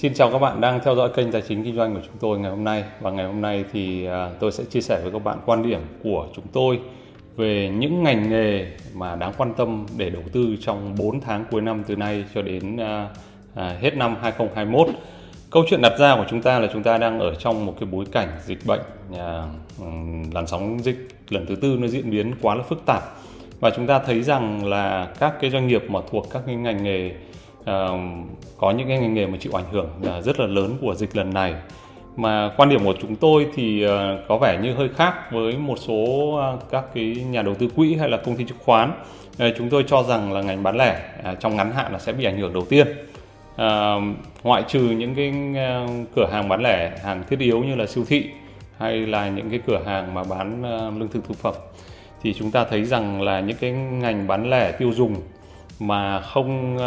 Xin chào các bạn đang theo dõi kênh tài chính kinh doanh của chúng tôi ngày hôm nay và ngày hôm nay thì à, tôi sẽ chia sẻ với các bạn quan điểm của chúng tôi về những ngành nghề mà đáng quan tâm để đầu tư trong 4 tháng cuối năm từ nay cho đến à, à, hết năm 2021. Câu chuyện đặt ra của chúng ta là chúng ta đang ở trong một cái bối cảnh dịch bệnh làn sóng dịch lần thứ tư nó diễn biến quá là phức tạp và chúng ta thấy rằng là các cái doanh nghiệp mà thuộc các cái ngành nghề có những cái ngành nghề mà chịu ảnh hưởng rất là lớn của dịch lần này. Mà quan điểm của chúng tôi thì ờ, có vẻ như hơi khác với một số ờ, các cái nhà đầu tư quỹ hay là công ty chứng khoán. Ờ, chúng tôi cho rằng là ngành bán lẻ à, trong ngắn hạn là sẽ bị ảnh hưởng đầu tiên. À, ngoại trừ những cái cửa hàng bán lẻ hàng thiết yếu như là siêu thị hay là những cái cửa hàng mà bán lương thực thực phẩm thì chúng ta thấy rằng là những cái ngành bán lẻ tiêu dùng mà không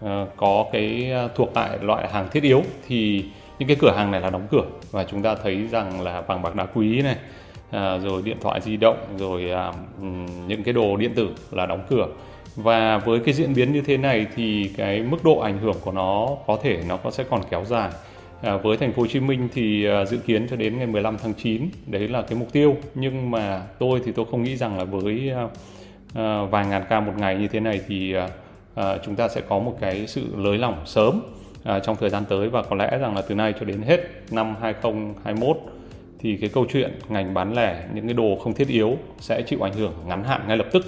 Ờ, có cái ờ, thuộc tại loại hàng thiết yếu thì những cái cửa hàng này là đóng cửa và chúng ta thấy rằng là vàng bạc đá quý này à, rồi điện thoại di động rồi à, những cái đồ điện tử là đóng cửa. Và với cái diễn biến như thế này thì cái mức độ ảnh hưởng của nó có thể nó có sẽ còn kéo dài. À, với thành phố Hồ Chí Minh thì à, dự kiến cho đến ngày 15 tháng 9 đấy là cái mục tiêu. Nhưng mà tôi thì tôi không nghĩ rằng là với à, à, vài ngàn ca một ngày như thế này thì à, à, chúng ta sẽ có một cái sự lới lỏng sớm à, trong thời gian tới. Và có lẽ rằng là từ nay cho đến hết năm 2021 thì cái câu chuyện ngành bán lẻ những cái đồ không thiết yếu sẽ chịu ảnh hưởng ngắn hạn ngay lập tức.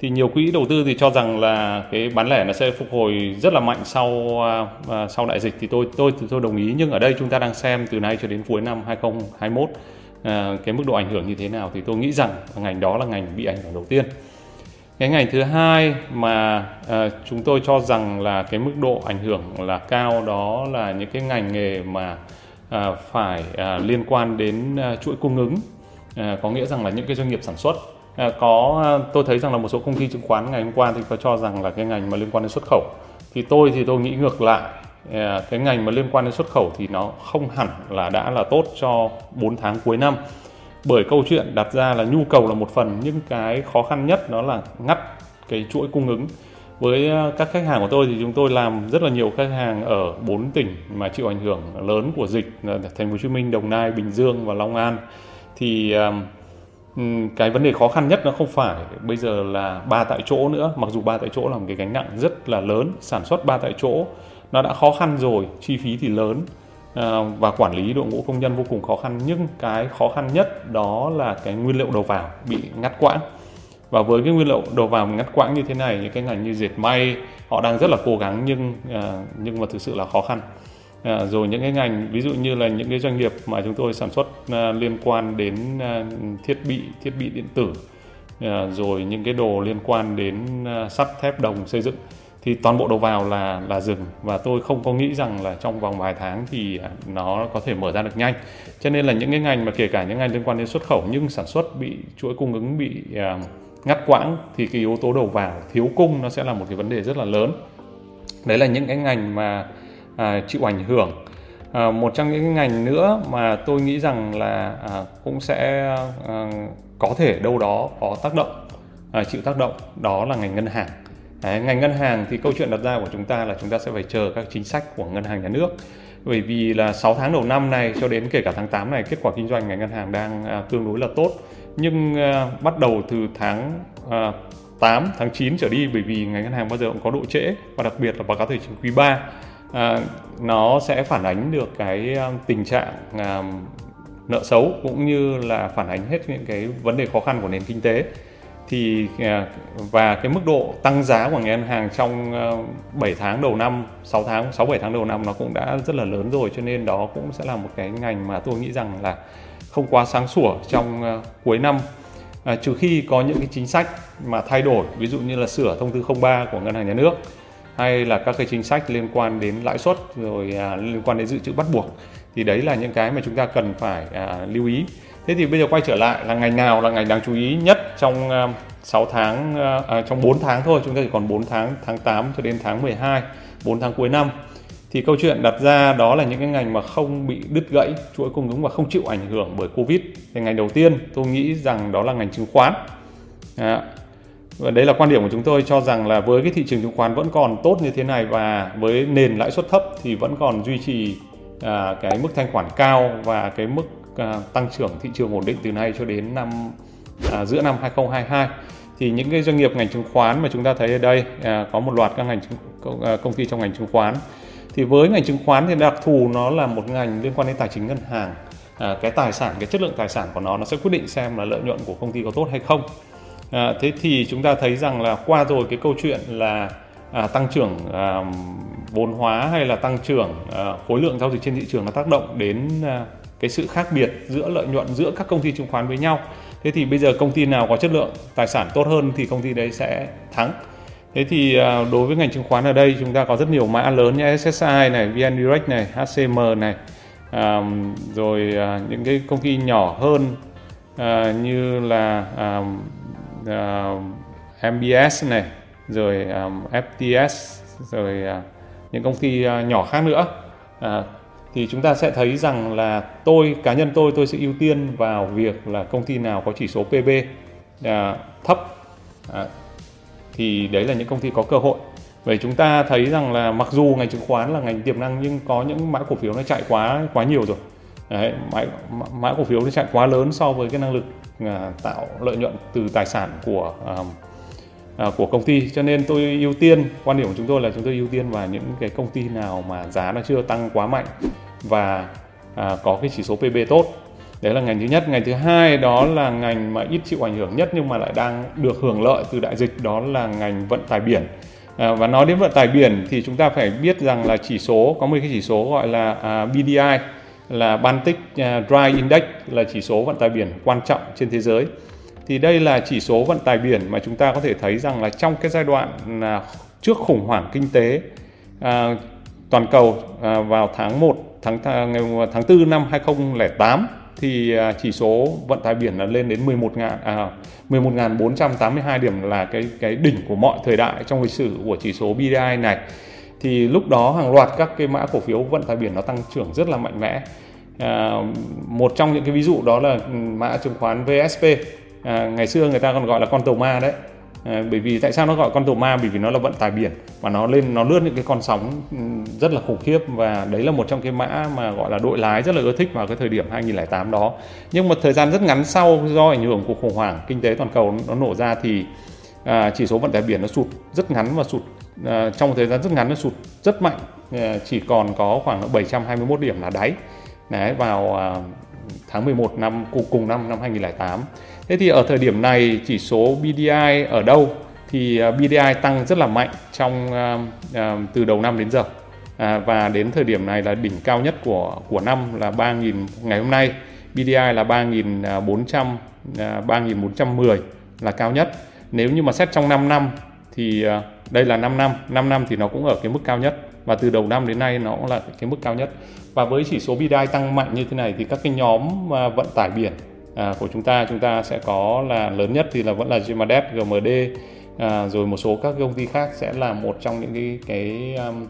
Thì nhiều quỹ đầu tư thì cho rằng là cái bán lẻ nó sẽ phục hồi rất là mạnh sau ờ, sau đại dịch. Thì tôi tôi tôi đồng ý. Nhưng ở đây chúng ta đang xem từ nay cho đến cuối năm 2021 cái mức độ ảnh hưởng như thế nào thì tôi nghĩ rằng ngành đó là ngành bị ảnh hưởng đầu tiên cái ngành thứ hai mà uh, chúng tôi cho rằng là cái mức độ ảnh hưởng là cao đó là những cái ngành nghề mà uh, phải uh, liên quan đến uh, chuỗi cung ứng. Uh, có nghĩa rằng là những cái doanh nghiệp sản xuất. Uh, có uh, tôi thấy rằng là một số công ty chứng khoán ngày hôm qua thì có cho rằng là cái ngành mà liên quan đến xuất khẩu. Thì tôi thì tôi nghĩ ngược lại uh, cái ngành mà liên quan đến xuất khẩu thì nó không hẳn là đã là tốt cho 4 tháng cuối năm bởi câu chuyện đặt ra là nhu cầu là một phần nhưng cái khó khăn nhất đó là ngắt cái chuỗi cung ứng. Với à, các khách hàng của tôi thì chúng tôi làm rất là nhiều khách hàng ở bốn tỉnh mà chịu ảnh hưởng lớn của dịch là thành phố Hồ Chí Minh, Đồng Nai, Bình Dương và Long An. Thì à, cái vấn đề khó khăn nhất nó không phải bây giờ là ba tại chỗ nữa mặc dù ba tại chỗ là một cái gánh nặng rất là lớn sản xuất ba tại chỗ nó đã khó khăn rồi chi phí thì lớn. Ờ, và quản lý đội ngũ công nhân vô cùng khó khăn. Nhưng cái khó khăn nhất đó là cái nguyên liệu đầu vào bị ngắt quãng. Và với cái nguyên liệu đầu vào ngắt quãng như thế này, những cái ngành như dệt may, họ đang rất là cố gắng nhưng ờ, nhưng mà thực sự là khó khăn. Ờ, rồi những cái ngành, ví dụ như là những cái doanh nghiệp mà chúng tôi sản xuất liên quan đến thiết bị thiết bị điện tử rồi những cái đồ liên quan đến sắt, thép, đồng xây dựng thì toàn bộ đầu vào là là dừng. Và tôi không có nghĩ rằng là trong vòng vài tháng thì à, nó có thể mở ra được nhanh. Cho nên là những cái ngành mà kể cả những ngành liên quan đến xuất khẩu nhưng sản xuất bị chuỗi cung ứng bị uh, ngắt quãng thì cái yếu tố đầu vào thiếu cung nó sẽ là một cái vấn đề rất là lớn. Đấy là những cái ngành mà à, chịu ảnh hưởng. À, một trong những ngành nữa mà tôi nghĩ rằng là à, cũng sẽ à, có thể đâu đó có tác động à, chịu tác động đó là ngành ngân hàng. Đấy, ngành ngân hàng thì câu chuyện đặt ra của chúng ta là chúng ta sẽ phải chờ các chính sách của ngân hàng nhà nước. Bởi vì là 6 tháng đầu năm này cho đến kể cả tháng 8 này kết quả kinh doanh ngành ngân hàng đang à, tương đối là tốt. Nhưng à, bắt đầu từ tháng à, 8 tháng 9 trở đi bởi vì ngành ngân hàng bao giờ cũng có độ trễ và đặc biệt là báo cáo tài chính quý 3 à, nó sẽ phản ánh được cái à, tình trạng à, nợ xấu cũng như là phản ánh hết những cái vấn đề khó khăn của nền kinh tế thì à, và cái mức độ tăng giá của ngân hàng trong à, 7 tháng đầu năm, 6 tháng, 6 7 tháng đầu năm nó cũng đã rất là lớn rồi cho nên đó cũng sẽ là một cái ngành mà tôi nghĩ rằng là không quá sáng sủa trong à, cuối năm. À, trừ khi có những cái chính sách mà thay đổi ví dụ như là sửa thông tư 03 của ngân hàng nhà nước hay là các cái chính sách liên quan đến lãi suất rồi à, liên quan đến dự trữ bắt buộc thì đấy là những cái mà chúng ta cần phải à, lưu ý. Thế thì bây giờ quay trở lại là ngành nào là ngành đáng chú ý nhất trong um, 6 tháng uh, à, trong 4 tháng thôi, chúng ta chỉ còn 4 tháng tháng 8 cho đến tháng 12, 4 tháng cuối năm. Thì câu chuyện đặt ra đó là những cái ngành mà không bị đứt gãy chuỗi cung ứng và không chịu ảnh hưởng bởi Covid. Thì ngành đầu tiên tôi nghĩ rằng đó là ngành chứng khoán. À, và đấy là quan điểm của chúng tôi cho rằng là với cái thị trường chứng khoán vẫn còn tốt như thế này và với nền lãi suất thấp thì vẫn còn duy trì à, cái mức thanh khoản cao và cái mức À, tăng trưởng thị trường ổn định từ nay cho đến năm à, giữa năm 2022 thì những cái doanh nghiệp ngành chứng khoán mà chúng ta thấy ở đây à, có một loạt các ngành công, à, công ty trong ngành chứng khoán. Thì với ngành chứng khoán thì đặc thù nó là một ngành liên quan đến tài chính ngân hàng. À, cái tài sản cái chất lượng tài sản của nó nó sẽ quyết định xem là lợi nhuận của công ty có tốt hay không. À, thế thì chúng ta thấy rằng là qua rồi cái câu chuyện là à, tăng trưởng à, vốn hóa hay là tăng trưởng à, khối lượng giao dịch trên thị trường nó tác động đến à, cái sự khác biệt giữa lợi nhuận giữa các công ty chứng khoán với nhau. Thế thì bây giờ công ty nào có chất lượng tài sản tốt hơn thì công ty đấy sẽ thắng. Thế thì à, đối với ngành chứng khoán ở đây chúng ta có rất nhiều mã lớn như SSI này VN Direct này HCM này à, rồi à, những cái công ty nhỏ hơn à, như là à, à, MBS này rồi FTS rồi à, những công ty à, nhỏ khác nữa. À, thì chúng ta sẽ thấy rằng là tôi cá nhân tôi tôi sẽ ưu tiên vào việc là công ty nào có chỉ số PB à, thấp. À, thì đấy là những công ty có cơ hội. Vậy chúng ta thấy rằng là mặc dù ngành chứng khoán là ngành tiềm năng nhưng có những mã cổ phiếu nó chạy quá quá nhiều rồi. Đấy, mã, mã cổ phiếu nó chạy quá lớn so với cái năng lực à, tạo lợi nhuận từ tài sản của à, à, của công ty. Cho nên tôi ưu tiên quan điểm của chúng tôi là chúng tôi ưu tiên vào những cái công ty nào mà giá nó chưa tăng quá mạnh và à, có cái chỉ số PB tốt. Đấy là ngành thứ nhất. Ngành thứ hai đó là ngành mà ít chịu ảnh hưởng nhất nhưng mà lại đang được hưởng lợi từ đại dịch đó là ngành vận tải biển. À, và nói đến vận tải biển thì chúng ta phải biết rằng là chỉ số có một cái chỉ số gọi là à, BDI là Baltic à, Dry Index là chỉ số vận tải biển quan trọng trên thế giới. Thì đây là chỉ số vận tải biển mà chúng ta có thể thấy rằng là trong cái giai đoạn là trước khủng hoảng kinh tế à, toàn cầu à, vào tháng 1 tháng tháng tháng 4 năm 2008 thì à, chỉ số vận tải biển là lên đến 11 ngàn à, 11.482 điểm là cái cái đỉnh của mọi thời đại trong lịch sử của chỉ số BDI này. Thì lúc đó hàng loạt các cái mã cổ phiếu vận tải biển nó tăng trưởng rất là mạnh mẽ. À, một trong những cái ví dụ đó là ừ, mã chứng khoán VSP à, ngày xưa người ta còn gọi là con tàu ma đấy à, bởi vì tại sao nó gọi con tàu ma? Bởi vì nó là vận tải biển và nó lên nó lướt những cái con sóng rất là khủng khiếp và đấy là một trong cái mã mà gọi là đội lái rất là ưa thích vào cái thời điểm 2008 đó. Nhưng một thời gian rất ngắn sau do ảnh hưởng của khủng hoảng kinh tế toàn cầu nó nổ ra thì à, chỉ số vận tải biển nó sụt rất ngắn và sụt à, trong một thời gian rất ngắn nó sụt rất mạnh à, chỉ còn có khoảng 721 điểm là đáy. Đấy vào à, tháng 11 năm cùng năm năm 2008 Thế thì ở thời điểm này chỉ số BDI ở đâu? Thì à, BDI tăng rất là mạnh trong à, à, từ đầu năm đến giờ. À, và đến thời điểm này là đỉnh cao nhất của của năm là 3.000 ngày hôm nay. BDI là 3.400 3.410 là cao nhất. Nếu như mà xét trong 5 năm thì đây là 5 năm. 5 năm thì nó cũng ở cái mức cao nhất và từ đầu năm đến nay nó cũng là cái mức cao nhất. Và với chỉ số BDI tăng mạnh như thế này thì các cái nhóm vận tải biển à, của chúng ta chúng ta sẽ có là lớn nhất thì là vẫn là Gemadet, GMD à, rồi một số các công ty khác sẽ là một trong những cái cái um,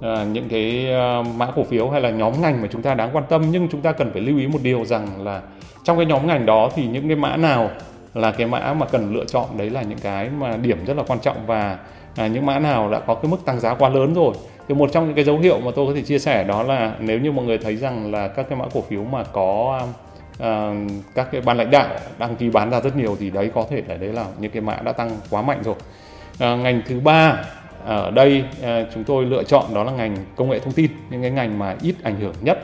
à, những cái uh, mã cổ phiếu hay là nhóm ngành mà chúng ta đáng quan tâm. Nhưng chúng ta cần phải lưu ý một điều rằng là trong cái nhóm ngành đó thì những cái mã nào là cái mã mà cần lựa chọn đấy là những cái mà điểm rất là quan trọng và à, những mã nào đã có cái mức tăng giá quá lớn rồi. Thì một trong những cái dấu hiệu mà tôi có thể chia sẻ đó là nếu như mọi người thấy rằng là các cái mã cổ phiếu mà có um, Ờ, các cái ban lãnh đạo đăng ký bán ra rất nhiều thì đấy có thể là đấy là những cái mã đã tăng quá mạnh rồi. À, ngành thứ ba ở đây à, chúng tôi lựa chọn đó là ngành công nghệ thông tin những cái ngành mà ít ảnh hưởng nhất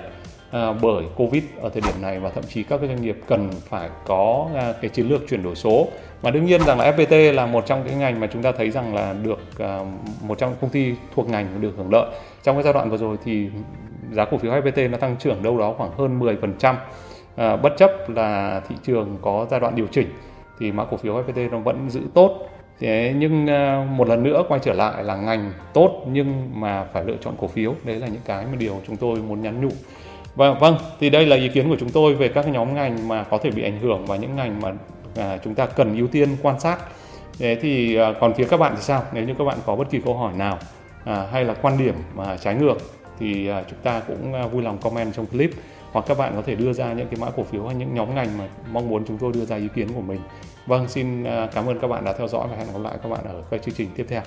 à, bởi covid ở thời điểm này và thậm chí các cái doanh nghiệp cần phải có à, cái chiến lược chuyển đổi số. Và đương nhiên rằng là FPT là một trong cái ngành mà chúng ta thấy rằng là được à, một trong công ty thuộc ngành được hưởng lợi. Trong cái giai đoạn vừa rồi thì giá cổ phiếu FPT nó tăng trưởng đâu đó khoảng hơn 10% à, bất chấp là thị trường có giai đoạn điều chỉnh thì mã cổ phiếu FPT nó vẫn giữ tốt. Thế nhưng à, một lần nữa quay trở lại là ngành tốt nhưng mà phải lựa chọn cổ phiếu. Đấy là những cái mà điều chúng tôi muốn nhắn nhủ. Và vâng thì đây là ý kiến của chúng tôi về các nhóm ngành mà có thể bị ảnh hưởng và những ngành mà à, chúng ta cần ưu tiên quan sát. Thế thì à, còn phía các bạn thì sao? Nếu như các bạn có bất kỳ câu hỏi nào à, hay là quan điểm mà trái ngược thì à, chúng ta cũng à, vui lòng comment trong clip hoặc các bạn có thể đưa ra những cái mã cổ phiếu hay những nhóm ngành mà mong muốn chúng tôi đưa ra ý kiến của mình Vâng, xin à, cảm ơn các bạn đã theo dõi và hẹn gặp lại các bạn ở các chương trình tiếp theo.